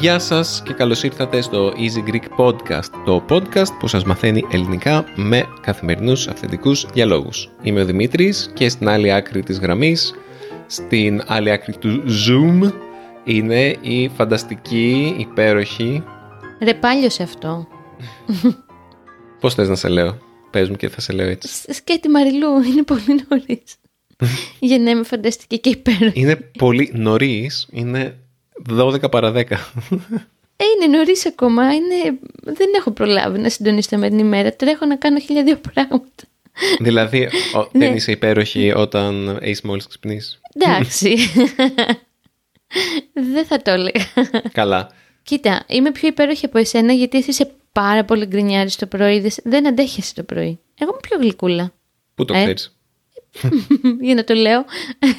Γεια σας και καλώς ήρθατε στο Easy Greek Podcast, το podcast που σας μαθαίνει ελληνικά με καθημερινούς αυθεντικούς διαλόγους. Είμαι ο Δημήτρης και στην άλλη άκρη της γραμμής, στην άλλη άκρη του Zoom, είναι η φανταστική, υπέροχη... Ρε πάλιωσε αυτό. Πώς θες να σε λέω, πες μου και θα σε λέω έτσι. Σκέτη Μαριλού, είναι πολύ νωρίς. Για να είμαι φανταστική και υπέροχη. Είναι πολύ νωρίς, είναι 12 παρα 10. Ε, είναι νωρίς ακόμα. Είναι... Δεν έχω προλάβει να συντονιστώ με την ημέρα. Τώρα έχω να κάνω χίλια δύο πράγματα. δηλαδή, ο, δεν είσαι υπέροχη όταν έχεις μόλις ξυπνήσει. Εντάξει. δεν θα το έλεγα. Καλά. Κοίτα, είμαι πιο υπέροχη από εσένα γιατί εσύ είσαι πάρα πολύ γκρινιάρης το πρωί. Δεν αντέχεσαι το πρωί. Εγώ είμαι πιο γλυκούλα. Πού το ε; ξέρεις; για να το λέω.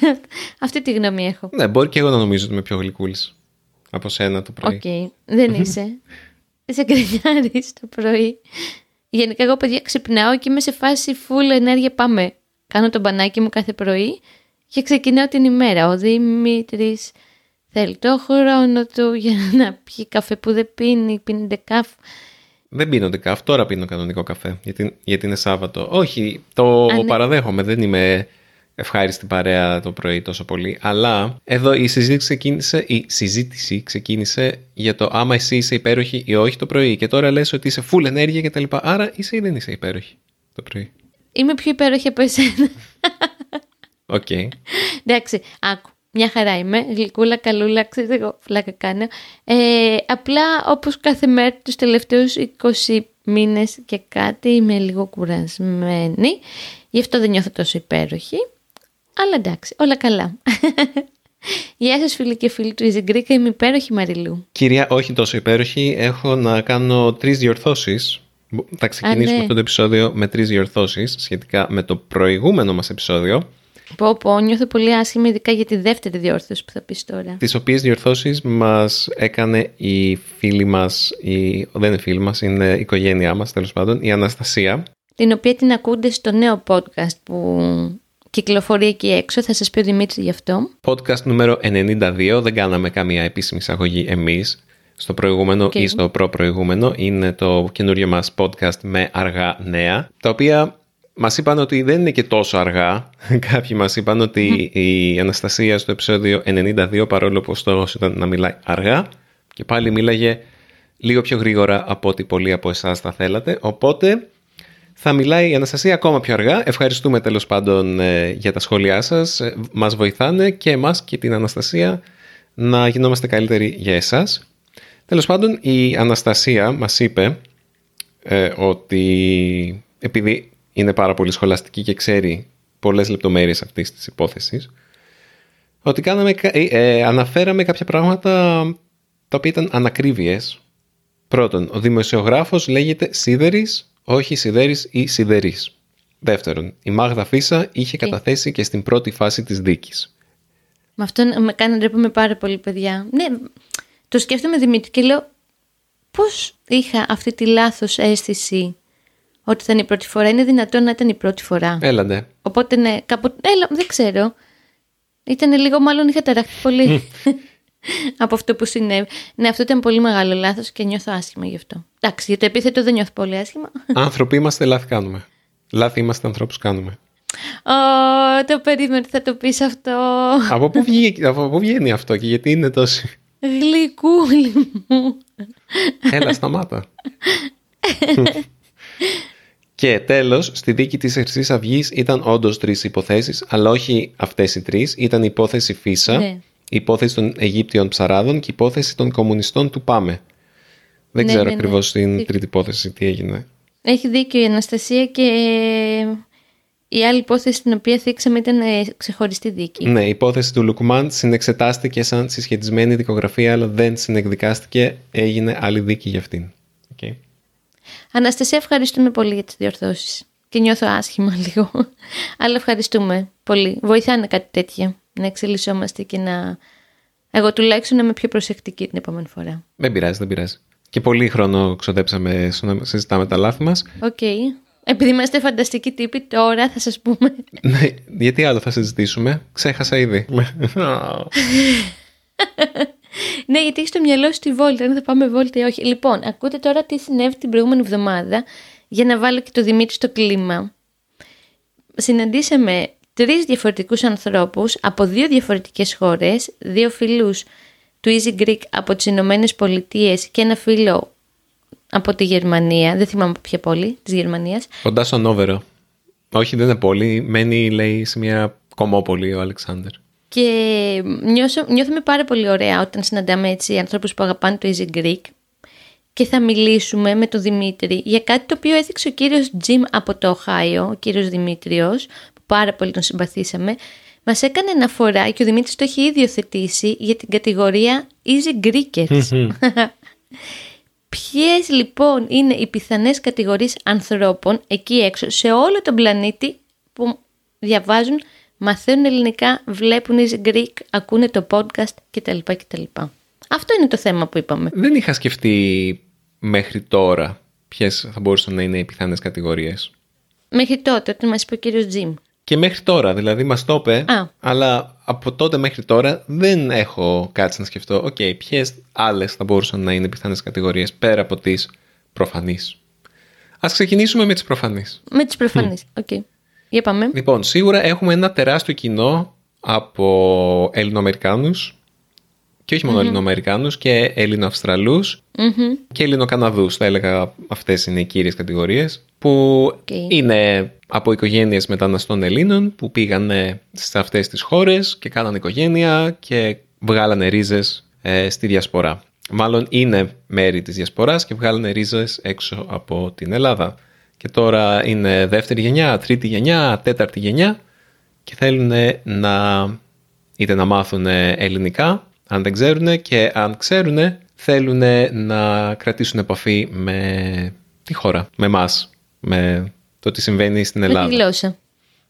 Αυτή τη γνώμη έχω. Ναι, μπορεί και εγώ να νομίζω ότι είμαι πιο γλυκούλης από σένα το πρωί. Ok, okay. δεν είσαι. είσαι γκρινιάρης το πρωί. Γενικά, εγώ παιδιά ξυπνάω και είμαι σε φάση full ενέργεια. Πάμε. Κάνω το μπανάκι μου κάθε πρωί και ξεκινάω την ημέρα. Ο Δημήτρη θέλει το χρόνο του για να πιει καφέ που δεν πίνει, πίνει καφέ. Δεν πίνω καφέ, τώρα πίνω κανονικό καφέ, γιατί, γιατί είναι Σάββατο. Όχι, το Α, ναι. παραδέχομαι, δεν είμαι ευχάριστη παρέα το πρωί τόσο πολύ. Αλλά εδώ η συζήτηση ξεκίνησε, η συζήτηση ξεκίνησε για το άμα εσύ είσαι υπέροχη ή όχι το πρωί. Και τώρα λες ότι είσαι full ενέργεια κτλ. Άρα είσαι ή δεν είσαι υπέροχη το πρωί. Είμαι πιο υπέροχη από εσένα. Ok. Okay. Εντάξει, άκου. Μια χαρά είμαι, γλυκούλα, καλούλα, ξέρετε εγώ, πλάκα κάνω. Ε, απλά όπως κάθε μέρα τους τελευταίους 20 μήνες και κάτι είμαι λίγο κουρασμένη. Γι' αυτό δεν νιώθω τόσο υπέροχη. Αλλά εντάξει, όλα καλά. Γεια σας φίλοι και φίλοι του Easy Greek, είμαι υπέροχη Μαριλού. Κυρία, όχι τόσο υπέροχη, έχω να κάνω τρεις διορθώσεις. Θα ξεκινήσουμε ναι. αυτό το επεισόδιο με τρεις διορθώσεις σχετικά με το προηγούμενο μας επεισόδιο. Πω πω, νιώθω πολύ άσχημη ειδικά για τη δεύτερη διόρθωση που θα πεις τώρα. Τις οποίες διορθώσεις μας έκανε η φίλη μας, η... δεν είναι φίλη μας, είναι η οικογένειά μας τέλος πάντων, η Αναστασία. Την οποία την ακούτε στο νέο podcast που κυκλοφορεί εκεί έξω, θα σας πει ο Δημήτρης γι' αυτό. Podcast νούμερο 92, δεν κάναμε καμία επίσημη εισαγωγή εμείς. Στο προηγούμενο okay. ή στο προ-προηγούμενο είναι το καινούριο μας podcast με αργά νέα, τα οποία Μας είπαν ότι δεν είναι και τόσο αργά. Κάποιοι μας είπαν ότι η Αναστασία στο επεισόδιο 92, παρόλο που ο στόχος ήταν να μιλάει αργά, και πάλι μίλαγε λίγο πιο γρήγορα από ό,τι πολλοί από εσάς θα θέλατε. Οπότε θα μιλάει η Αναστασία ακόμα πιο αργά. Ευχαριστούμε τέλος πάντων ε, για τα σχόλιά σας. Ε, μας βοηθάνε και εμάς και την Αναστασία να γινόμαστε καλύτεροι για εσάς. Τέλος πάντων, η Αναστασία μας είπε ε, ότι επειδή είναι πάρα πολύ σχολαστική και ξέρει πολλές λεπτομέρειες αυτής της υπόθεσης, ότι κάναμε, ε, ε, αναφέραμε κάποια πράγματα τα οποία ήταν ανακρίβειες. Πρώτον, ο δημοσιογράφος λέγεται Σίδερης, όχι Σιδέρης ή Σιδερής. Δεύτερον, η Μάγδα Φίσα είχε καταθέσει και στην πρώτη φάση της δίκης. Με αυτό με κάνει να ντρέπομαι πάρα πολύ, παιδιά. Ναι, το σκέφτομαι Δημήτρη και λέω πώς είχα αυτή τη λάθος αίσθηση ότι θα είναι η πρώτη φορά. Είναι δυνατόν να ήταν η πρώτη φορά. Έλα, ναι. Οπότε ναι, κάποτε. Έλα, δεν ξέρω. Ήταν λίγο, μάλλον είχα ταραχθεί πολύ από αυτό που συνέβη. Ναι, αυτό ήταν πολύ μεγάλο λάθος και νιώθω άσχημα γι' αυτό. Εντάξει, για το επίθετο δεν νιώθω πολύ άσχημα. Άνθρωποι είμαστε, λάθη κάνουμε. Λάθη είμαστε, ανθρώπους κάνουμε. Ω, το περίμενε θα το πεις αυτό. από, πού βγαίνει, από πού βγαίνει αυτό και γιατί είναι τόσο... Γλυκούλη μου. Έλα, σταμάτα. Και τέλος, στη δίκη της Χρυσής Αυγής ήταν όντως τρεις υποθέσεις, αλλά όχι αυτές οι τρεις. Ήταν η υπόθεση Φίσα, ναι. η υπόθεση των Αιγύπτιων ψαράδων και η υπόθεση των κομμουνιστών του Πάμε. Δεν ναι, ξέρω ναι, ακριβώς στην τρίτη υπόθεση τι έγινε. Έχει δίκιο η Αναστασία και η άλλη υπόθεση την οποία θίξαμε ήταν ε, ξεχωριστή δίκη. Ναι, η υπόθεση του Λουκμάν συνεξετάστηκε σαν συσχετισμένη δικογραφία, αλλά δεν συνεκδικάστηκε. Έγινε άλλη δίκη για αυτήν. Okay. Αναστασία, ευχαριστούμε πολύ για τις διορθώσεις. Και νιώθω άσχημα λίγο. Αλλά ευχαριστούμε πολύ. Βοηθάνε κάτι τέτοια. Να εξελισσόμαστε και να Εγώ τουλάχιστον είμαι πιο προσεκτική την επόμενη φορά. Δεν πειράζει, δεν πειράζει. Και πολύ χρόνο ξοδέψαμε στο να συζητάμε τα λάθη μας. Ok. Okay. Επειδή είμαστε φανταστικοί τύποι, τώρα θα σας πούμε. Ναι, γιατί άλλο θα συζητήσουμε. Ξέχασα ήδη. ναι, γιατί έχεις στο μυαλό σου τη βόλτα, αν θα πάμε βόλτα ή όχι. Λοιπόν, ακούτε τώρα τι συνέβη την προηγούμενη εβδομάδα για να βάλω και το Δημήτρη στο κλίμα. Συναντήσαμε τρεις διαφορετικούς ανθρώπους από δύο διαφορετικές χώρες, δύο φίλους του Easy Greek από τις Ηνωμένες Πολιτείες και ένα φίλο από τη Γερμανία, δεν θυμάμαι από ποια πόλη της Γερμανίας. Κοντά στο Νόβερο. Όχι, δεν είναι πόλη, μένει λέει σε μια κομμόπολη ο Αλεξάνδρ. Και νιώσω, νιώθουμε πάρα πολύ ωραία όταν συναντάμε έτσι ανθρώπους που αγαπάνε το Easy Greek και θα μιλήσουμε με τον Δημήτρη για κάτι το οποίο έθιξε ο κύριος Τζιμ από το Οχάιο, ο κύριος Δημήτριος, που πάρα πολύ τον συμπαθήσαμε, μας έκανε αναφορά και ο Δημήτρης το έχει ήδη οθετήσει για την κατηγορία Easy Greekers. Ποιες λοιπόν είναι οι πιθανές κατηγορίες ανθρώπων εκεί έξω σε όλο τον πλανήτη που διαβάζουν, μαθαίνουν ελληνικά, βλέπουν Easy Greek, ακούνε το podcast κτλ. κτλ. Αυτό είναι το θέμα που είπαμε. Δεν είχα σκεφτεί μέχρι τώρα ποιες θα μπορούσαν να είναι οι πιθανές κατηγορίες. Μέχρι τότε, όταν μας είπε ο κύριος Τζιμ. Και μέχρι τώρα, δηλαδή μας το είπε, αλλά από τότε μέχρι τώρα δεν έχω κάτσει να σκεφτώ, ok, okay, ποιες άλλες θα μπορούσαν να είναι πιθανές κατηγορίες πέρα από τις προφανείς. Ας ξεκινήσουμε με τις προφανείς. Με τις προφανείς, ok. Okay. Για πάμε. Λοιπόν, σίγουρα έχουμε ένα τεράστιο κοινό από Ελληνοαμερικάνους και όχι μόνο mm-hmm. Ελληνοαμερικάνους και Ελληνοαυστραλούς mm-hmm. και Ελληνοκαναδούς θα έλεγα αυτές είναι οι κύριες κατηγορίες που είναι από οικογένειες μεταναστών Ελλήνων που πήγανε σε αυτές τις χώρες και κάνανε οικογένεια και βγάλανε ρίζες ε, στη διασπορά. Μάλλον είναι μέρη της διασποράς και βγάλανε ρίζες έξω από την Ελλάδα. Και τώρα είναι δεύτερη γενιά, τρίτη γενιά, τέταρτη γενιά και θέλουν να είτε να μάθουν ελληνικά αν δεν ξέρουν και αν ξέρουν θέλουν να κρατήσουν επαφή με τη χώρα, με εμάς, με το τι συμβαίνει στην Ελλάδα. Με τη γλώσσα.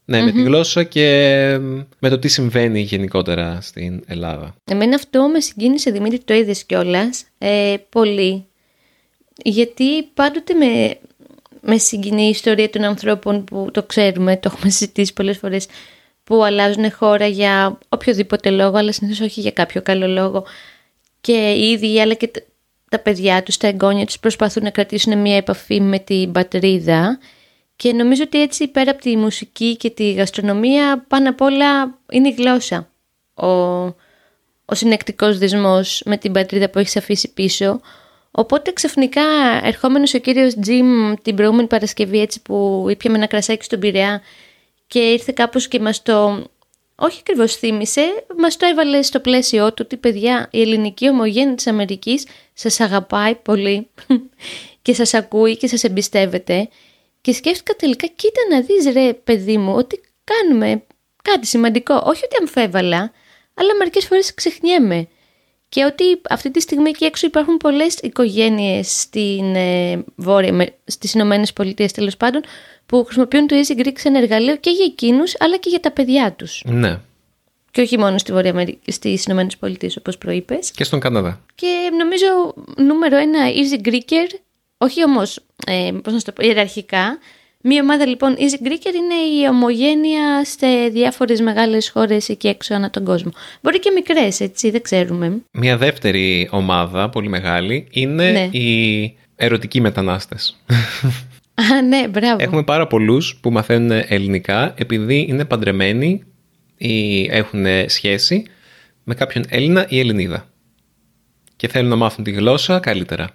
Ναι, με τη γλώσσα και με το τι συμβαίνει γενικότερα στην Ελλάδα. Εμένα αυτό με συγκίνησε, Δημήτρη, το είδες κιόλας ε, πολύ. Γιατί πάντοτε με, με συγκινεί η ιστορία των ανθρώπων που το ξέρουμε, το έχουμε συζητήσει πολλές φορές, που αλλάζουν χώρα για οποιοδήποτε λόγο, αλλά συνήθως όχι για κάποιο καλό λόγο. Και οι ίδιοι αλλά και τα παιδιά τους, τα εγγόνια τους προσπαθούν να κρατήσουν μια επαφή με την πατρίδα και νομίζω ότι έτσι πέρα από τη μουσική και τη γαστρονομία πάνω απ' όλα είναι η γλώσσα. Ο, ο συνεκτικός δεσμός με την πατρίδα που έχεις αφήσει πίσω. Οπότε ξαφνικά ερχόμενος ο κύριος Τζιμ την προηγούμενη Παρασκευή έτσι που ήπιαμε ένα κρασάκι στον Πειραιά και ήρθε κάπως και μας το, όχι ακριβώς θύμισε, μας το έβαλε στο πλαίσιο του ότι παιδιά η ελληνική ομογένεια της Αμερικής σας αγαπάει πολύ και σας ακούει και σας εμπιστεύεται και σκέφτηκα τελικά κοίτα να δεις ρε παιδί μου ότι κάνουμε κάτι σημαντικό, όχι ότι αμφέβαλα, αλλά μερικές φορές ξεχνιέμαι. Και ότι αυτή τη στιγμή εκεί έξω υπάρχουν πολλές οικογένειες στην, ε, βόρεια, στις Ηνωμένες Πολιτείες τέλος πάντων που χρησιμοποιούν το Easy Greek σαν εργαλείο και για εκείνους αλλά και για τα παιδιά τους. Ναι. Και όχι μόνο στη Βόρεια στις Ηνωμένες Πολιτείες, όπως προείπες. Και στον Καναδά. Και νομίζω νούμερο ένα Easy Greeker, όχι όμως, ε, πώς να το πω, ιεραρχικά. Μία ομάδα λοιπόν Easy Greeker είναι η ομογένεια σε διάφορες μεγάλες χώρες εκεί έξω ανά τον κόσμο. Μπορεί και μικρές, έτσι, δεν ξέρουμε. Μία δεύτερη ομάδα, πολύ μεγάλη, είναι ναι. οι ερωτικοί μετανάστες. Α, ναι, μπράβο. Έχουμε πάρα πολλούς που μαθαίνουν ελληνικά επειδή είναι παντρεμένοι ή έχουν σχέση με κάποιον Έλληνα ή Ελληνίδα και θέλουν να μάθουν τη γλώσσα καλύτερα.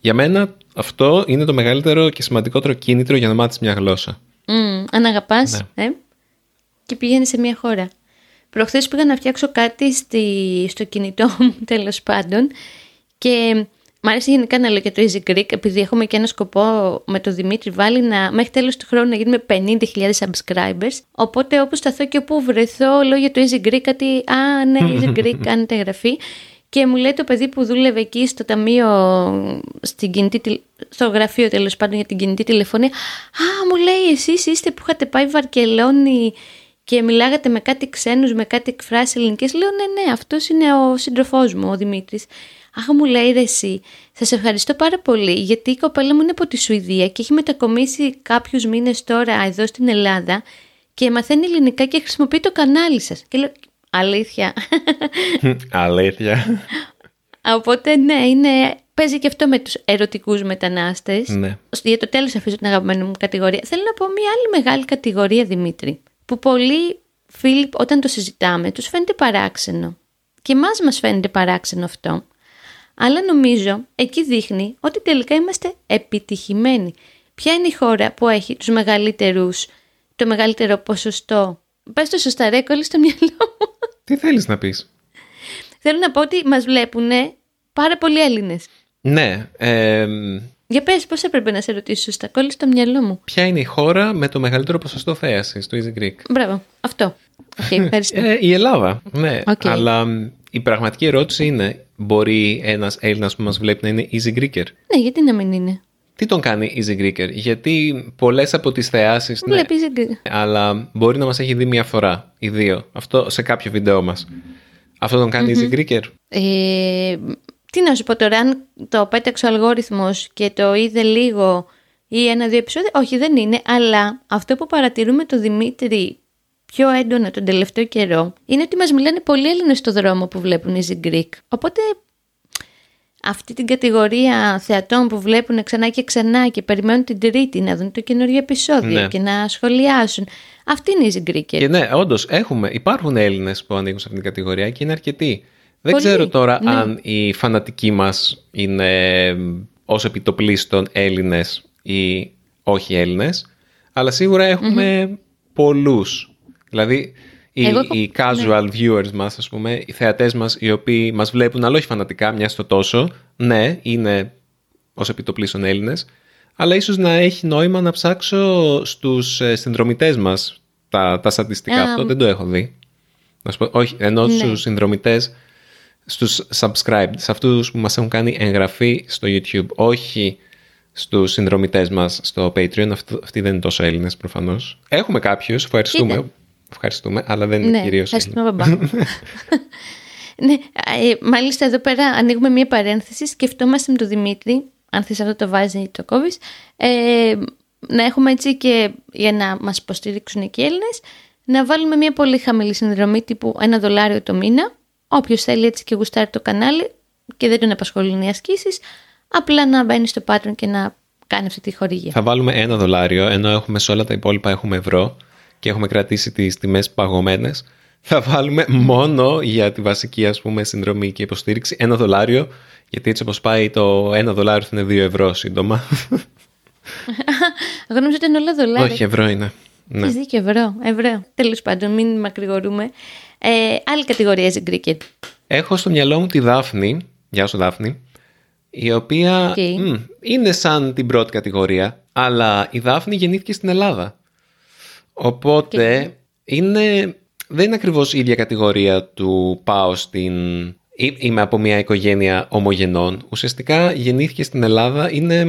Για μένα αυτό είναι το μεγαλύτερο και σημαντικότερο κίνητρο για να μάθεις μια γλώσσα. Mm, αν αγαπάς ναι. ε, και πηγαίνεις σε μια χώρα. Προχθές πήγα να φτιάξω κάτι στη, στο κινητό μου τέλος πάντων και Μ' αρέσει γενικά να λέω και το Easy Greek, επειδή έχουμε και ένα σκοπό με τον Δημήτρη Βάλη να μέχρι τέλος του χρόνου να γίνουμε 50.000 subscribers. Οπότε όπου σταθώ και όπου βρεθώ, λέω για το Easy Greek κάτι, α ναι, Easy Greek, κάνετε εγγραφή. Και μου λέει το παιδί που δούλευε εκεί στο ταμείο, στην κινητή, στο γραφείο τέλος πάντων για την κινητή τηλεφωνία. Α, μου λέει εσείς είστε που είχατε πάει Βαρκελόνη και μιλάγατε με κάτι ξένους, με κάτι εκφράσεις ελληνικές, λέω ναι, ναι, αυτός είναι ο σύντροφός μου, ο Δημήτρης. Αχ, μου λέει ρε εσύ, σας ευχαριστώ πάρα πολύ γιατί η κοπέλα μου είναι από τη Σουηδία και έχει μετακομίσει κάποιους μήνες τώρα εδώ στην Ελλάδα και μαθαίνει ελληνικά και χρησιμοποιεί το κανάλι σας. Και λέω, αλήθεια. αλήθεια. Οπότε ναι, είναι, παίζει και αυτό με τους ερωτικούς μετανάστες. Ναι. Για το τέλος αφήσω την αγαπημένη μου κατηγορία. Θέλω να πω μια άλλη μεγάλη κατηγορία, Δημήτρη, που πολλοί φίλοι όταν το συζητάμε τους φαίνεται παράξενο. Και εμάς μας φαίνεται παράξενο αυτό. Αλλά νομίζω εκεί δείχνει ότι τελικά είμαστε επιτυχημένοι. Ποια είναι η χώρα που έχει τους μεγαλύτερους, το μεγαλύτερο ποσοστό. Πες το σωστά ρε, στο μυαλό μου. Τι θέλεις να πεις; Θέλω να πω ότι μας βλέπουν πάρα πολλοί Έλληνες. Ναι. Ε, Για πες, πώς έπρεπε να σε ρωτήσω σωστά, κόλλησε στο μυαλό μου. Ποια είναι η χώρα με το μεγαλύτερο ποσοστό θέασης, το Easy Greek; Μπράβο, αυτό. Okay, ε, η Ελλάδα, ναι. Okay. Αλλά η πραγματική ερώτηση είναι, μπορεί ένας Έλληνας που μας βλέπει να είναι Easy Greeker; Ναι, γιατί να μην είναι; Τι τον κάνει Easy Greeker, γιατί πολλές από τις θεάσεις... Ναι, Βλέπει Easy Greeker. Αλλά μπορεί να μας έχει δει μία φορά ή δύο. Αυτό σε κάποιο βίντεο μας. Αυτό τον κάνει Easy Greeker. Ε, τι να σου πω τώρα, αν το πέταξε ο αλγόριθμος και το είδε λίγο ή ένα-δύο επεισόδια, όχι δεν είναι, αλλά αυτό που παρατηρούμε το Δημήτρη πιο έντονα τον τελευταίο καιρό είναι ότι μας μιλάνε πολλοί Έλληνες στο δρόμο που βλέπουν Easy Greek. Οπότε αυτή την κατηγορία θεατών που βλέπουν ξανά και ξανά και περιμένουν την τρίτη να δουν το καινούργιο επεισόδιο ναι. και να σχολιάσουν. Αυτή είναι η Easy Greek. Και ναι, όντως υπάρχουν Έλληνες που ανοίγουν σε αυτήν την κατηγορία και είναι αρκετοί. Δεν ξέρω τώρα ναι. αν οι φανατικοί μας είναι ως επιτοπλίστων Έλληνες ή όχι Έλληνες, αλλά σίγουρα έχουμε mm-hmm. πολλούς. Δηλαδή, οι, οι casual ναι. viewers μας, ας πούμε, οι θεατές μας, οι οποίοι μας βλέπουν, αλλά όχι φανατικά, μιας στο τόσο, ναι, είναι ως επιτοπλίστων Έλληνες, αλλά ίσως να έχει νόημα να ψάξω στους ε, συνδρομητές μας τα, τα στατιστικά. Αυτό δεν το έχω δει. Να σου πω, όχι, ενώ ναι. στους συνδρομητές στους subscribe, σε αυτούς που μας έχουν κάνει εγγραφή στο YouTube, όχι στους συνδρομητές μας στο Patreon. αυτοί δεν είναι τόσο Έλληνες προφανώς. Έχουμε κάποιους, ευχαριστούμε. Ευχαριστούμε, αλλά δεν είναι ναι, κυρίως Ευχαριστούμε, μπαμπά. ναι, ε, μάλιστα εδώ πέρα ανοίγουμε μία παρένθεση. Σκεφτόμαστε με τον Δημήτρη, αν θες αυτό το βάζει ή το κόβεις, ε, να έχουμε έτσι και για να μας υποστηρίξουν και οι Έλληνες, να βάλουμε μία πολύ χαμηλή συνδρομή τύπου ένα δολάριο το μήνα Όποιος θέλει έτσι και γουστάρει το κανάλι και δεν τον απασχολούν οι ασκήσεις, απλά να μπαίνει στο Patreon και να κάνει αυτή τη χορηγία. Θα βάλουμε ένα δολάριο, ενώ έχουμε σε όλα τα υπόλοιπα έχουμε ευρώ και έχουμε κρατήσει τις τιμές παγωμένες. Θα βάλουμε μόνο για τη βασική ας πούμε συνδρομή και υποστήριξη ένα δολάριο, γιατί έτσι όπως πάει το ένα δολάριο θα είναι δύο ευρώ σύντομα. Εγώ νομίζω ότι είναι όλα δολάρια. Όχι, ευρώ είναι. Ναι. Έχει δίκιο, ευρώ. ευρώ. Τέλος πάντων, μην μακρηγορούμε. Ε, άλλη κατηγορία cricket. Έχω στο μυαλό μου τη Δάφνη. Γεια σου, Δάφνη. Η οποία είναι σαν την πρώτη κατηγορία, αλλά η Δάφνη γεννήθηκε στην Ελλάδα. Οπότε είναι, δεν είναι ακριβώς η ίδια κατηγορία του πάω στην... Είμαι από μια οικογένεια ομογενών. Ουσιαστικά γεννήθηκε στην Ελλάδα, είναι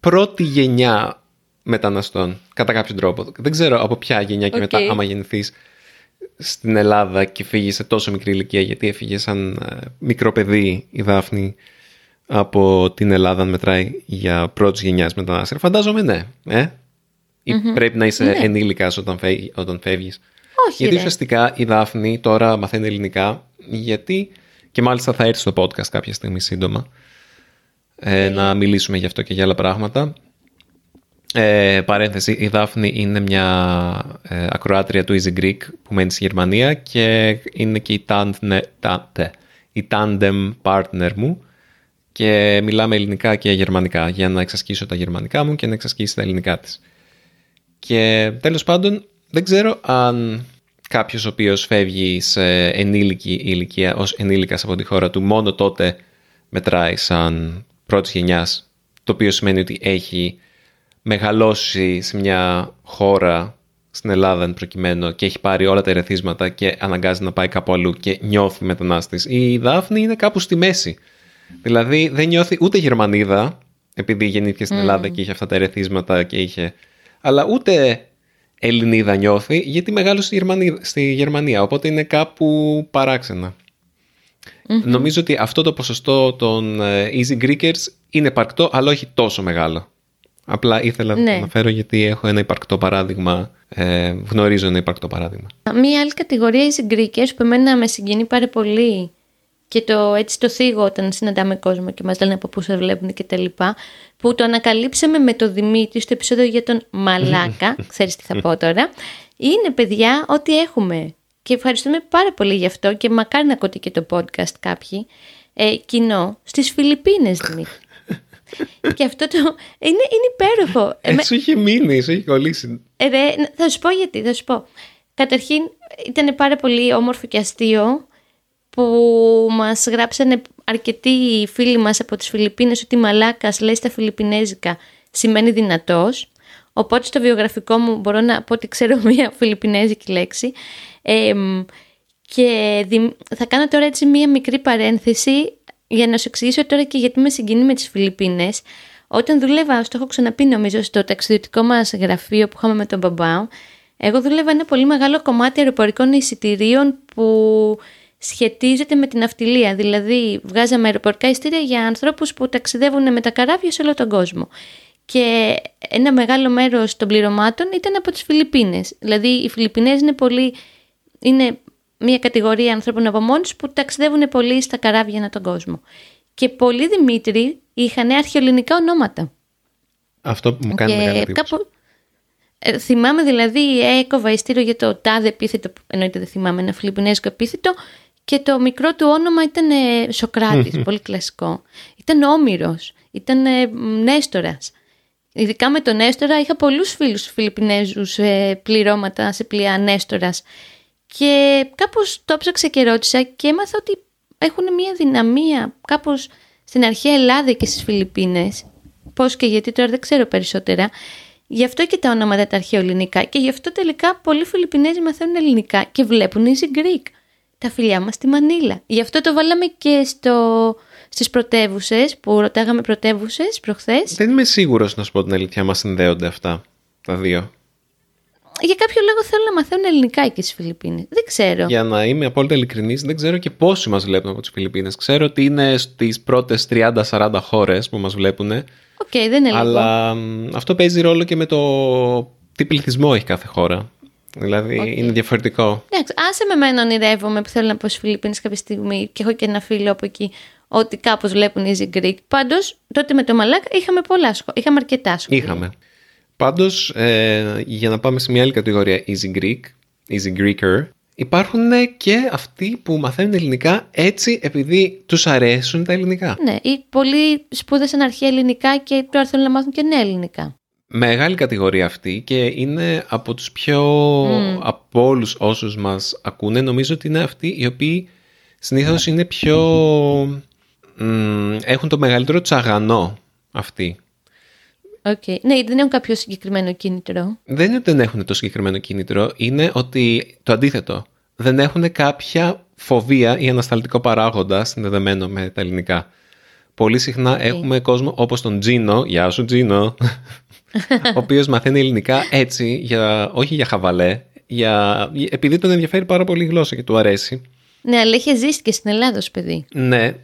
πρώτη γενιά μεταναστών, κατά κάποιο τρόπο. Δεν ξέρω από ποια γενιά και μετά, άμα γεννηθείς στην Ελλάδα και φύγεις σε τόσο μικρή ηλικία, γιατί έφυγε σαν ε, μικρό παιδί η Δάφνη από την Ελλάδα, αν μετράει για πρώτης γενιάς μετανάστε. Φαντάζομαι ναι. Ε; Ή πρέπει να είσαι ναι. ενήλικα όταν, φεύγει, όταν φεύγεις. Όχι, γιατί ουσιαστικά η Δάφνη τώρα μαθαίνει ελληνικά, γιατί και μάλιστα θα έρθει στο podcast κάποια στιγμή σύντομα ε, να μιλήσουμε γι' αυτό και για άλλα πράγματα. Ε, παρένθεση, η Δάφνη είναι μια ε, ακροάτρια του Easy Greek που μένει στη Γερμανία και είναι και η, tandem, η tandem partner μου και μιλάμε ελληνικά και γερμανικά για να εξασκήσω τα γερμανικά μου και να εξασκήσει τα ελληνικά της. Και τέλος πάντων δεν ξέρω αν κάποιος ο οποίος φεύγει σε ενήλικη ηλικία ως ενήλικας από τη χώρα του μόνο τότε μετράει σαν πρώτης γενιάς το οποίο σημαίνει ότι έχει μεγαλώσει σε μια χώρα στην Ελλάδα εν προκειμένου και έχει πάρει όλα τα ερεθίσματα και αναγκάζει να πάει κάπου αλλού και νιώθει μετανάστης. Η Δάφνη είναι κάπου στη μέση. Δηλαδή δεν νιώθει ούτε Γερμανίδα, επειδή γεννήθηκε στην Ελλάδα και είχε αυτά τα ερεθίσματα και είχε... Αλλά ούτε Ελληνίδα νιώθει, γιατί μεγάλωσε στη Γερμανία, στη Γερμανία οπότε είναι κάπου παράξενα. Νομίζω ότι αυτό το ποσοστό των ε, Easy Greekers είναι υπαρκτό, αλλά όχι τόσο μεγάλο. Απλά ήθελα να το ναι. αναφέρω γιατί έχω ένα υπαρκτό παράδειγμα, ε, γνωρίζω ένα υπαρκτό παράδειγμα. Μία άλλη κατηγορία Easy Greekers που εμένα με συγκινεί πάρα πολύ και το, έτσι το θίγω όταν συναντάμε κόσμο και μας λένε από πού σε βλέπουν και τα λοιπά, που το ανακαλύψαμε με το Δημήτρη στο επεισόδιο για τον Μαλάκα, ξέρεις τι θα πω τώρα, είναι παιδιά ότι έχουμε και ευχαριστούμε πάρα πολύ γι' αυτό και μακάρι να ακούτε και το podcast κάποιοι, ε, κοινό στις Φιλιππίνες Δημήτρη. και αυτό το. Είναι, είναι υπέροχο. Έτσι σου είχε μείνει, σου είχε κολλήσει. Ε, ρε, θα σου πω γιατί, θα σου πω. Καταρχήν ήταν πάρα πολύ όμορφο και αστείο που μας γράψανε αρκετοί φίλοι μας από τις Φιλιππίνες ότι μαλάκας λέει στα φιλιππινέζικα σημαίνει δυνατός. Οπότε στο βιογραφικό μου μπορώ να πω ότι ξέρω μία φιλιππινέζικη λέξη. και θα κάνω τώρα έτσι μία μικρή παρένθεση για να σου εξηγήσω τώρα και γιατί με συγκινεί με τις Φιλιππίνες. Όταν δούλευα, το έχω ξαναπεί νομίζω, στο ταξιδιωτικό μας γραφείο που είχαμε με τον μπαμπά, εγώ δούλευα ένα πολύ μεγάλο κομμάτι αεροπορικών εισιτηρίων που σχετίζεται με την αυτιλία. Δηλαδή, βγάζαμε αεροπορικά εισιτήρια για ανθρώπους που ταξιδεύουν με τα καράβια σε όλο τον κόσμο. Και ένα μεγάλο μέρος των πληρωμάτων ήταν από τις Φιλιππίνες. Δηλαδή, οι Φιλιππινές είναι πολύ... Είναι μια κατηγορία ανθρώπων από μόνους που ταξιδεύουν πολύ στα καράβια ανά τον κόσμο. Και πολλοί Δημήτρη είχαν αρχαιολινικά ονόματα. Αυτό που μου κάνει και μεγάλη κάπου... Ε, θυμάμαι δηλαδή, έκοβα ειστήριο για το τάδε επίθετο, εννοείται δεν θυμάμαι, ένα φιλιππινέζικο επίθετο και το μικρό του όνομα ήταν ε, Σοκράτης, πολύ κλασικό. Ήταν Όμηρος, ήταν ε, Νέστορας. Ειδικά με τον Νέστορα είχα πολλούς φίλους Φιλιππινέζους ε, πληρώματα σε πλοία Νέστορας. Και κάπως το ψάξα και ρώτησα και έμαθα ότι έχουν μια δυναμία κάπως στην αρχαία Ελλάδα και στις Φιλιππίνες. Πώς και γιατί τώρα δεν ξέρω περισσότερα. Γι' αυτό και τα ονόματα τα αρχαιοελληνικά και γι' αυτό τελικά πολλοί Φιλιππινέζοι μαθαίνουν ελληνικά και βλέπουν Easy Greek τα φιλιά μας στη Μανίλα. Γι' αυτό το βάλαμε και στο, στις πρωτεύουσες που ρωτάγαμε πρωτεύουσες προχθές. Δεν είμαι σίγουρος να σου πω την αλήθεια μας συνδέονται αυτά τα δύο. Για κάποιο λόγο θέλω να μαθαίνουν ελληνικά και στις Φιλιππίνες. Δεν ξέρω. Για να είμαι απόλυτα ειλικρινής, δεν ξέρω και πόσοι μας βλέπουν από τις Φιλιππίνες. Ξέρω ότι είναι στις πρώτες 30-40 χώρες που μας βλέπουν. Ok, okay, δεν είναι Αλλά αυτό παίζει ρόλο και με το τι πληθυσμό έχει κάθε χώρα. Δηλαδή okay. είναι διαφορετικό. Εντάξει, άσε με μένα ονειρεύομαι που θέλω να πω στις Φιλιππίνες κάποια στιγμή και έχω και ένα φίλο από εκεί ότι κάπως βλέπουν Easy Greek. Πάντως, τότε με το μαλάκα είχαμε πολλά σχόλια. Είχαμε αρκετά σχόλια. Είχαμε. Πάντως, ε, για να πάμε σε μια άλλη κατηγορία Easy Greek, Easy Greeker, υπάρχουν και αυτοί που μαθαίνουν ελληνικά έτσι επειδή τους αρέσουν τα ελληνικά. Ναι, ή πολλοί σπούδασαν αρχαία ελληνικά και τώρα θέλουν να μάθουν και νέα ελληνικά μεγάλη κατηγορία αυτή και είναι από τους πιο mm. από όλους όσους μας ακούνε νομίζω ότι είναι αυτοί οι οποίοι συνήθως είναι πιο έχουν το μεγαλύτερο τσαγανό αυτοί Okay. Ναι, δεν έχουν κάποιο συγκεκριμένο κίνητρο. Δεν είναι ότι δεν έχουν το συγκεκριμένο κίνητρο, είναι ότι το αντίθετο. Δεν έχουν κάποια φοβία ή ανασταλτικό παράγοντα συνδεδεμένο με τα ελληνικά. Πολύ συχνά έχουμε κόσμο όπως τον Τζίνο, γεια σου Τζίνο, ο οποίος μαθαίνει ελληνικά έτσι, για, όχι για χαβαλέ, για, επειδή τον ενδιαφέρει πάρα πολύ η γλώσσα και του αρέσει. Ναι, αλλά είχε ζήσει και στην Ελλάδα ως παιδί. Ναι.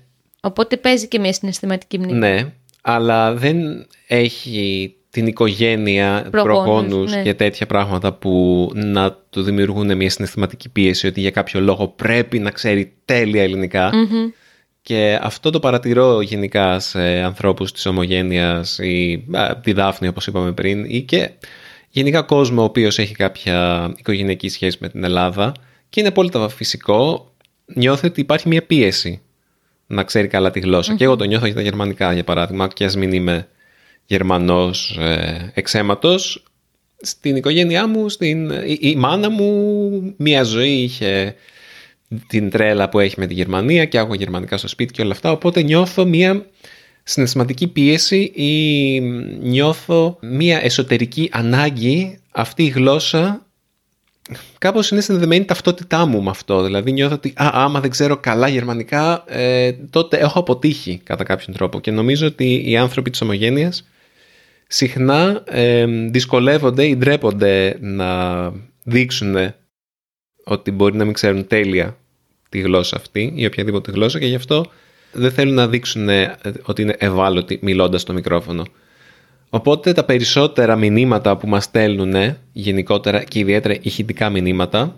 Οπότε παίζει και μια συναισθηματική μνήμη. Ναι, αλλά δεν έχει την οικογένεια, προγόνους, ναι. και τέτοια πράγματα που να του δημιουργούν μια συναισθηματική πίεση ότι για κάποιο λόγο πρέπει να ξέρει τέλεια και αυτό το παρατηρώ γενικά σε ανθρώπους της ομογένειας ή τη Δάφνη όπως είπαμε πριν ή και γενικά κόσμο ο οποίος έχει κάποια οικογενειακή σχέση με την Ελλάδα και είναι πολύ φυσικό νιώθει ότι υπάρχει μια πίεση να ξέρει καλά τη γλώσσα. Και εγώ το νιώθω για τα γερμανικά για παράδειγμα και ας μην είμαι Γερμανός ε, εξαίματος. Στην οικογένειά μου, στην, η, η μάνα μου μια ζωή είχε την τρέλα που έχει με τη Γερμανία και άκουγα γερμανικά στο σπίτι και όλα αυτά, οπότε νιώθω μία συναισθηματική πίεση ή νιώθω μία εσωτερική ανάγκη αυτή η γλώσσα κάπως είναι συνδεδεμένη ταυτότητά μου με αυτό. Δηλαδή νιώθω ότι α, άμα δεν ξέρω καλά γερμανικά ε, τότε έχω αποτύχει κατά κάποιον τρόπο και νομίζω ότι οι άνθρωποι της ομογένειας συχνά ε, δυσκολεύονται ή ντρέπονται να δείξουν ότι μπορεί να μην ξέρουν τέλεια τη γλώσσα αυτή ή οποιαδήποτε γλώσσα και γι' αυτό δεν θέλουν να δείξουν ότι είναι ευάλωτοι μιλώντας στο μικρόφωνο. Οπότε τα περισσότερα μηνύματα που μας στέλνουν γενικότερα και ιδιαίτερα ηχητικά μηνύματα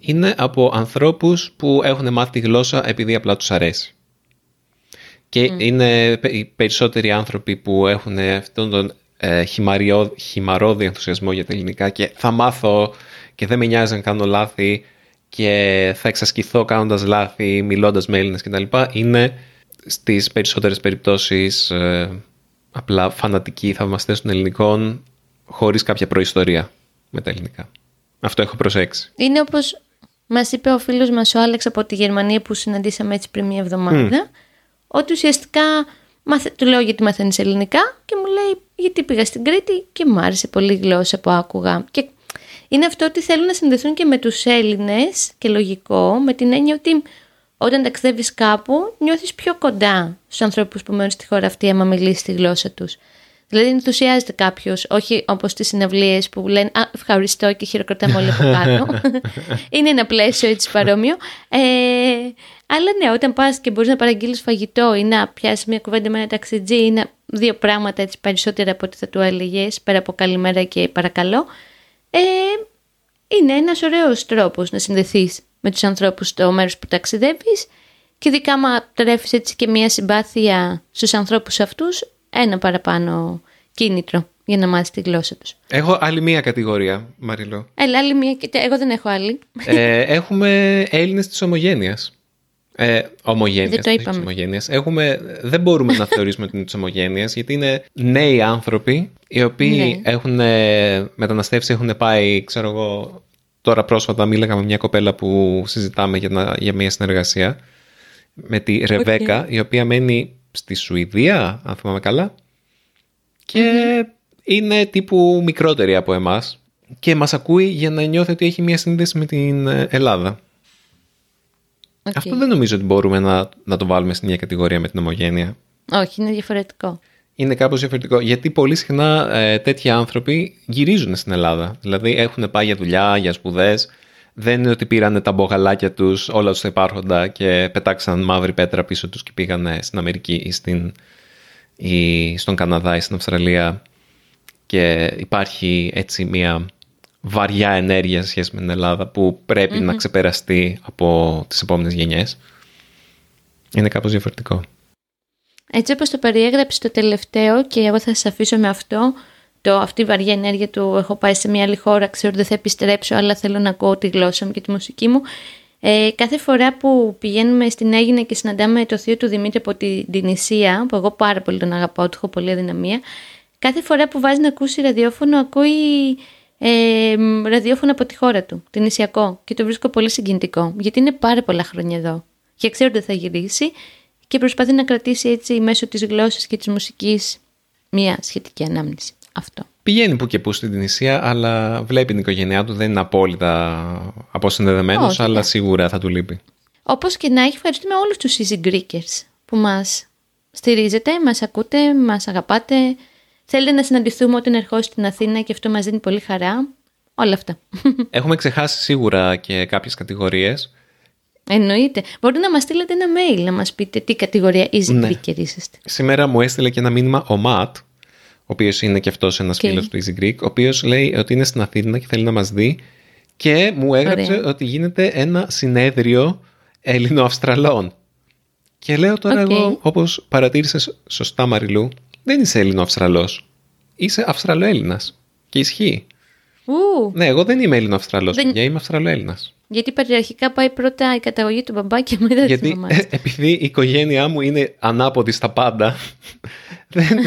είναι από ανθρώπους που έχουν μάθει τη γλώσσα επειδή απλά τους αρέσει. Και είναι οι περισσότεροι άνθρωποι που έχουν αυτόν τον ε, χυμαρόδι ενθουσιασμό για τα ελληνικά και θα μάθω και δεν με νοιάζει να κάνω λάθη και θα εξασκηθώ κάνοντας λάθη, μιλώντας με Έλληνες κτλ. Είναι στις περισσότερες περιπτώσεις ε, απλά φανατικοί θαυμαστές των ελληνικών χωρίς κάποια προϊστορία με τα ελληνικά. Αυτό έχω προσέξει. Είναι όπως μας είπε ο φίλος μας ο Άλεξ από τη Γερμανία που συναντήσαμε έτσι πριν μια εβδομάδα ότι ουσιαστικά μάθε, του λέω γιατί μαθαίνεις ελληνικά και μου λέει γιατί πήγα στην Κρήτη και μου άρεσε πολύ η γλώσσα που άκουγα. Και είναι αυτό ότι θέλουν να συνδεθούν και με τους Έλληνες και λογικό με την έννοια ότι όταν ταξιδεύεις κάπου νιώθεις πιο κοντά στους ανθρώπους που μένουν στη χώρα αυτή άμα μιλήσει τη γλώσσα τους. Δηλαδή ενθουσιάζεται κάποιος, όχι όπως στις συναυλίες που λένε Α, ευχαριστώ και χειροκροτάμε όλοι από κάτω. Είναι ένα πλαίσιο έτσι παρόμοιο. Ε, αλλά ναι, όταν πας και μπορείς να παραγγείλεις φαγητό ή να πιάσεις μια κουβέντα με ένα ταξιτζή, είναι δύο πράγματα έτσι περισσότερα από ό,τι θα του έλεγες, πέρα από καλημέρα και παρακαλώ. Ε, είναι ένας ωραίος τρόπος να συνδεθείς με τους ανθρώπους στο μέρος που ταξιδεύεις και ειδικά άμα τρέφεις έτσι και μια συμπάθεια στους ανθρώπους αυτούς, ένα παραπάνω κίνητρο για να μάθεις τη γλώσσα τους. Έχω άλλη μία κατηγορία, Μαριλό. Έλα, άλλη μία. Εγώ δεν έχω άλλη. Ε, έχουμε Έλληνες της ομογένειας. Ε, ομογένειας, δεν το είπαμε. Έχουμε, δεν μπορούμε να θεωρήσουμε ότι είναι της ομογένειας, γιατί είναι νέοι άνθρωποι οι οποίοι ναι. έχουν μεταναστεύσει, έχουν πάει, ξέρω εγώ, τώρα πρόσφατα μίλαγα με μια κοπέλα που συζητάμε για, για μια συνεργασία με τη Ρεβέκα, η οποία μένει στη Σουηδία, αν θυμάμαι καλά, και είναι τύπου μικρότερη από εμάς και μας ακούει για να νιώθει ότι έχει μια σύνδεση με την ε, Ελλάδα. Αυτό δεν νομίζω ότι μπορούμε να, να το βάλουμε στην ίδια κατηγορία με την ομογένεια. Όχι, είναι διαφορετικό. Είναι κάπως διαφορετικό. Γιατί πολύ συχνά ε, τέτοιοι άνθρωποι γυρίζουν στην Ελλάδα. Δηλαδή έχουν πάει για δουλειά, για σπουδές. Δεν είναι ότι πήραν τα μπογαλάκια τους, όλα τους τα υπάρχοντα και πετάξαν μαύρη πέτρα πίσω τους και πήγαν στην Αμερική ή, στην, ή στον Καναδά ή στην Αυστραλία και υπάρχει έτσι μια βαριά ενέργεια σε σχέση με την Ελλάδα που πρεπει να ξεπεραστεί από τις επόμενες γενιές. Είναι κάπως διαφορετικό. Έτσι όπως το περιέγραψες το τελευταίο και εγώ θα σας αφήσω με αυτό, το, αυτή η βαριά ενέργεια του έχω πάει σε μια άλλη χώρα, ξέρω ότι δεν θα επιστρέψω αλλά θέλω να ακούω τη γλώσσα μου και τη μουσική μου. Ε, κάθε φορά που πηγαίνουμε στην Έγινα και συναντάμε το θείο του Δημήτρη από την Τινησία, που εγώ πάρα πολύ τον αγαπάω, του έχω πολύ αδυναμία, κάθε φορά που βάζει να ακούσει ραδιόφωνο ακούει ε, ραδιόφωνο από τη χώρα του, την Ισιακό. Και το βρίσκω πολύ συγκινητικό, γιατί είναι πάρα πολλά χρόνια εδώ. Και ξέρω ότι θα γυρίσει και προσπαθεί να κρατήσει έτσι μέσω της γλώσσας και της μουσικής μια σχετική ανάμνηση. Αυτό. Πηγαίνει που και που στην Τινησία, αλλά βλέπει την οικογένειά του, δεν είναι απόλυτα αποσυνδεδεμένος, αλλά ναι. σίγουρα θα του λείπει. Όπως και να έχει, ευχαριστούμε όλους τους Easy Greekers που μας στηρίζετε, μας ακούτε, μας αγαπάτε, Θέλετε να συναντηθούμε όταν ερχόσαστε στην Αθήνα και αυτό μας δίνει πολύ χαρά. Όλα αυτά. Έχουμε ξεχάσει σίγουρα και κάποιες κατηγορίες. Εννοείται. Μπορείτε να μας στείλετε ένα mail να μας πείτε τι κατηγορία easy ναι. Greek είσαστε. Σήμερα μου έστειλε και ένα μήνυμα ο Ματ, ο οποίος είναι και αυτός ένας okay. φίλος του Easy Greek, ο οποίος λέει ότι είναι στην Αθήνα και θέλει να μας δει και μου έγραψε ότι γίνεται ένα συνέδριο Έλληνο-Αυστραλών. Και λέω τώρα εγώ, όπως παρατήρησες σωστά Μαριλού, δεν είσαι Έλληνο-Αυστραλός. Είσαι Αυστραλοέλληνας. Και ισχύει. Ου. Ναι, εγώ δεν είμαι Έλληνο-Αυστραλός. Δεν... είμαι Αυστραλοέλληνας. Γιατί πατριαρχικά πάει πρώτα η καταγωγή του μπαμπά και μετά Γιατί της μαμά. επειδή η οικογένειά μου είναι ανάποδη στα πάντα, δεν,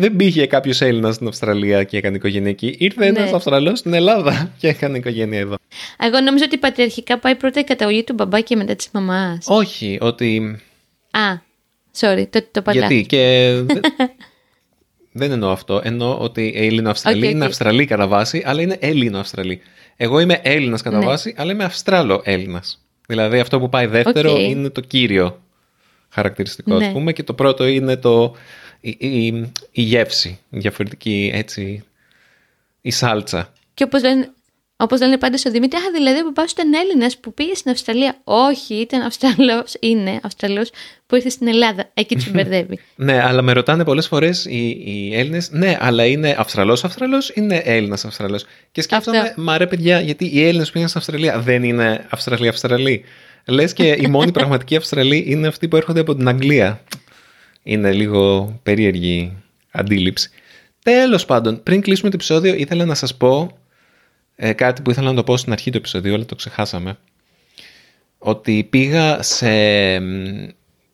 δεν πήγε κάποιος Έλληνας στην Αυστραλία και έκανε οικογενειακή. Ήρθε ένας ναι. Αυστραλός στην Ελλάδα και έκανε οικογένεια εδώ. Εγώ νόμιζα ότι πατριαρχικά πάει πρώτα η καταγωγή του μπαμπά και μετά της μαμάς. Όχι, ότι. Α, Sorry, το, το Γιατί και... δεν εννοώ αυτό. Εννοώ ότι η Έλληνο-Αυστραλή okay, είναι Αυστραλή κατά βάση, αλλά είναι Έλληνο-Αυστραλή. Εγώ είμαι Έλληνας κατά ναι. βάση, αλλά είμαι Αυστράλο-Έλληνα. Δηλαδή αυτό που πάει δεύτερο είναι το κύριο χαρακτηριστικό, ναι. πούμε. Και το πρώτο είναι το, η, η, η γεύση, η διαφορετική έτσι, η σάλτσα. Και όπως λένε, Όπως λένε πάντα στο Δημήτρη, Αχ, δηλαδή ο παπά ήταν Έλληνας που πήγε στην Αυστραλία. Όχι, ήταν Αυστραλός, είναι Αυστραλός που ήρθε στην Ελλάδα. Εκεί τους μπερδεύει. ναι, αλλά με ρωτάνε πολλές φορές οι, οι Έλληνες, ναι, αλλά είναι Αυστραλός Αυστραλός, είναι Έλληνας Αυστραλός; Και σκέφτομαι, Αυτό. μα ρε παιδιά, γιατί οι Έλληνες που πήγαν στην Αυστραλία δεν είναι Αυστραλοί Αυστραλοί; Λες και οι μόνοι πραγματικοί Αυστραλοί είναι αυτοί που έρχονται από την Αγγλία. Είναι λίγο περίεργη αντίληψη. Τέλος πάντων, πριν κλείσουμε το επεισόδιο, ήθελα να σας πω ε, κάτι που ήθελα να το πω στην αρχή του επεισοδίου, αλλά το ξεχάσαμε. Ότι πήγα σε...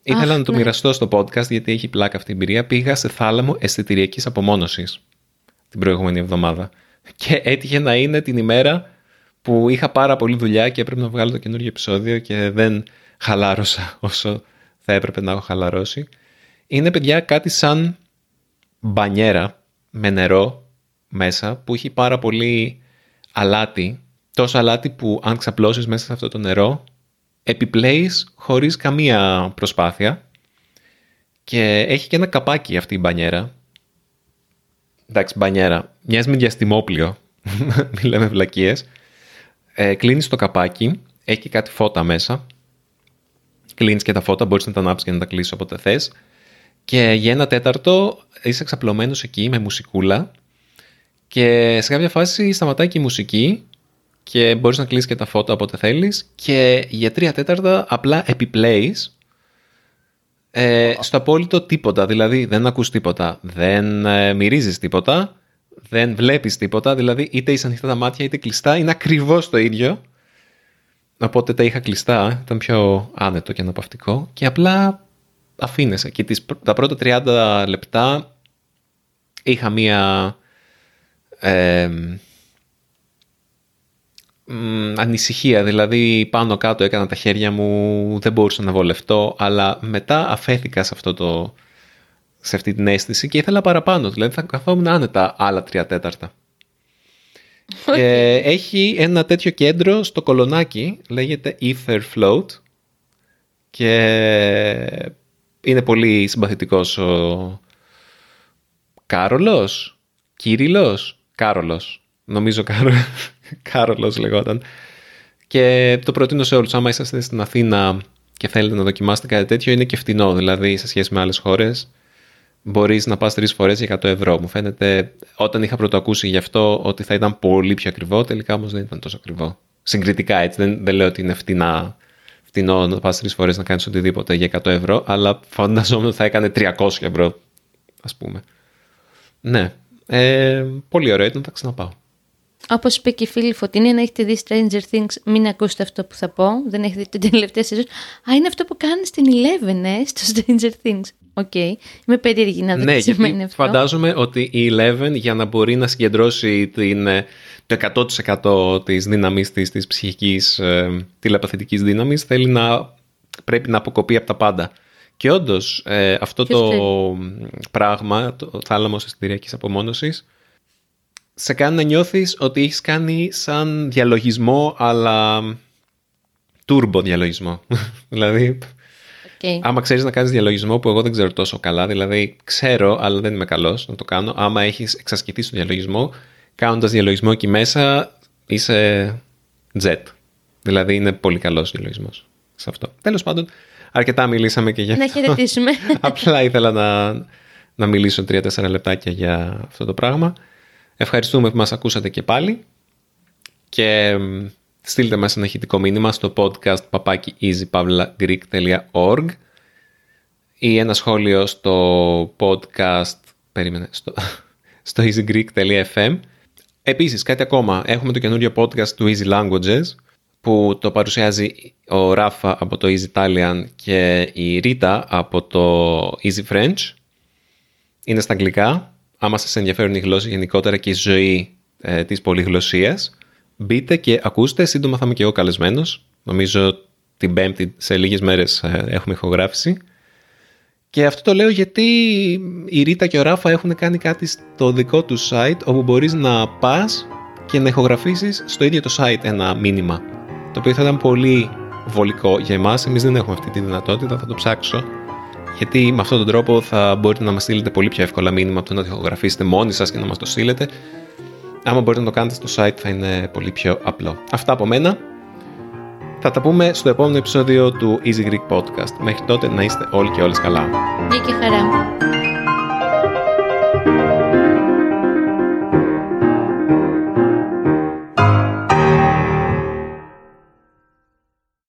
Ήθελα να το ναι. μοιραστώ στο podcast γιατί έχει πλάκα αυτή η εμπειρία. Πήγα σε θάλαμο αισθητηριακής απομόνωσης την προηγούμενη εβδομάδα. Και έτυχε να είναι την ημέρα που είχα πάρα πολύ δουλειά και έπρεπε να βγάλω το καινούργιο επεισόδιο και δεν χαλάρωσα όσο θα έπρεπε να έχω χαλαρώσει. Είναι παιδιά κάτι σαν μπανιέρα με νερό μέσα που έχει πάρα πολύ αλάτι, τόσο αλάτι που αν ξαπλώσεις μέσα σε αυτό το νερό, επιπλέεις χωρίς καμία προσπάθεια και έχει και ένα καπάκι αυτή η μπανιέρα. Εντάξει, μπανιέρα. Μοιάζει με διαστημόπλιο. Μην λέμε βλακίες. Ε, κλείνεις το καπάκι, έχει και κάτι φώτα μέσα. Κλείνεις και τα φώτα, μπορείς να τα ανάψεις και να τα κλείσεις όποτε θες. Και για ένα τέταρτο είσαι ξαπλωμένος εκεί με μουσικούλα και σε κάποια φάση σταματάει και η μουσική και μπορείς να κλείσεις και τα φώτα όποτε θέλεις και για τρία τέταρτα απλά επιπλέεις ε, στο απόλυτο τίποτα, δηλαδή δεν ακούς τίποτα, δεν ε, μυρίζεις τίποτα, δεν βλέπεις τίποτα, δηλαδή είτε είσαι ανοιχτά τα μάτια είτε κλειστά, είναι ακριβώς το ίδιο. Οπότε τα είχα κλειστά, ήταν πιο άνετο και αναπαυτικό και απλά αφήνεσαι. Και τις, τα πρώτα 30 λεπτά είχα μία ανησυχία, δηλαδή πάνω κάτω έκανα τα χέρια μου, δεν μπορούσα να βολευτώ, αλλά μετά αφέθηκα σε, αυτό το, σε αυτή την αίσθηση και ήθελα παραπάνω, δηλαδή θα καθόμουν άνετα άλλα τρία τέταρτα. Και έχει ένα τέτοιο κέντρο στο κολονάκι, λέγεται Ether Float και είναι πολύ συμπαθητικός ο Κάρολος, Κύριλος, Κάρολος. Νομίζω Κάρο... Κάρολος λεγόταν. Και το προτείνω σε όλους. Άμα είσαστε στην Αθήνα και θέλετε να δοκιμάσετε κάτι τέτοιο, είναι και φτηνό. Δηλαδή, σε σχέση με άλλες χώρες, μπορείς να πας τρεις φορές για 100 ευρώ. Μου φαίνεται, όταν είχα πρωτοακούσει γι' αυτό, ότι θα ήταν πολύ πιο ακριβό, τελικά όμως δεν ήταν τόσο ακριβό. Συγκριτικά έτσι, δεν, δεν λέω ότι είναι φτηνά, φτηνό να πας τρεις φορές να κάνεις οτιδήποτε για 100 ευρώ, αλλά φανταζόμουν ότι θα έκανε 300 ευρώ, ας πούμε. Ναι, ε, πολύ ωραίο ήταν, θα ξαναπάω. Όπως είπε και η φίλη Φωτεινή, αν έχετε δει Stranger Things, μην ακούσετε αυτό που θα πω. Δεν έχετε δει την τελευταία σεζόν. Α, είναι αυτό που κάνεις στην Eleven, ε, στο Stranger Things. Ok. Okay. Είμαι περίεργη να δω ναι, τι σημαίνει αυτό. Φαντάζομαι ότι η Eleven για να μπορεί να συγκεντρώσει την, ε, το 100% της δύναμης της, της ψυχικής ε, τηλεπαθητικής δύναμης θέλει να πρέπει να αποκοπεί από τα πάντα. Και όντως ε, αυτό το πράγμα, το θάλαμο αισθητηριακή απομόνωσης, σε κάνει να νιώθεις ότι έχεις κάνει σαν διαλογισμό, αλλά turbo διαλογισμό. δηλαδή, okay. άμα ξέρεις να κάνεις διαλογισμό που εγώ δεν ξέρω τόσο καλά, δηλαδή ξέρω, αλλά δεν είμαι καλός να το κάνω. Άμα έχεις εξασκηθεί στο διαλογισμό, κάνοντας διαλογισμό εκεί μέσα, είσαι jet. Δηλαδή είναι πολύ καλός διαλογισμός σε αυτό. Τέλος πάντων, αρκετά μιλήσαμε και για αυτό. Να χαιρετήσουμε. Απλά ήθελα να, να μιλήσω τρία-τέσσερα λεπτάκια για αυτό το πράγμα. Ευχαριστούμε που μας ακούσατε και πάλι και στείλτε μας ένα ηχητικό μήνυμα στο podcast papaki easypavlagreek.org ή ένα σχόλιο στο podcast περίμενε, στο, στο easygreek.fm Επίσης, κάτι ακόμα. Έχουμε το καινούριο podcast του Easy Languages που το παρουσιάζει ο Ράφα από το Easy Italian και η Ρίτα από το Easy French. Είναι στα αγγλικά. Άμα σας ενδιαφέρουν οι γλώσσες γενικότερα και η ζωή ε, της πολυγλωσσίας, μπείτε και ακούστε. Σύντομα θα είμαι και εγώ καλεσμένος. Νομίζω την Πέμπτη σε λίγες μέρες ε, έχουμε ηχογράφηση. Και αυτό το λέω γιατί η Ρίτα και ο Ράφα έχουν κάνει κάτι στο δικό τους site όπου μπορείς να πας και να ηχογραφήσεις στο ίδιο το site ένα μήνυμα το οποίο θα ήταν πολύ βολικό για εμάς. Εμείς δεν έχουμε αυτή τη δυνατότητα, θα το ψάξω. γιατί με αυτόν τον τρόπο θα μπορείτε να μας στείλετε πολύ πιο εύκολα μήνυμα από το να ηχογραφήσετε μόνοι σας και να μας το στείλετε. Άμα μπορείτε να το κάνετε στο site θα είναι πολύ πιο απλό. Αυτά από μένα. Θα τα πούμε στο επόμενο επεισόδιο του Easy Greek Podcast. Μέχρι τότε να είστε όλοι και όλες καλά. Γεια και χαρά.